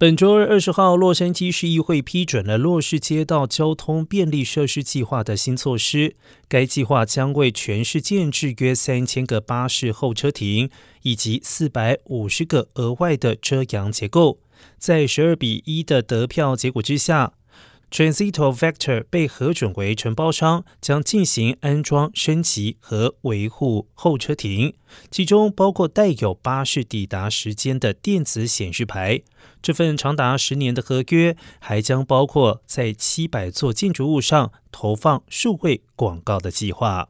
本周二二十号，洛杉矶市议会批准了洛市街道交通便利设施计划的新措施。该计划将为全市建制约三千个巴士候车亭，以及四百五十个额外的遮阳结构。在十二比一的得票结果之下。Transito Vector 被核准为承包商，将进行安装、升级和维护候车亭，其中包括带有巴士抵达时间的电子显示牌。这份长达十年的合约还将包括在七百座建筑物上投放数位广告的计划。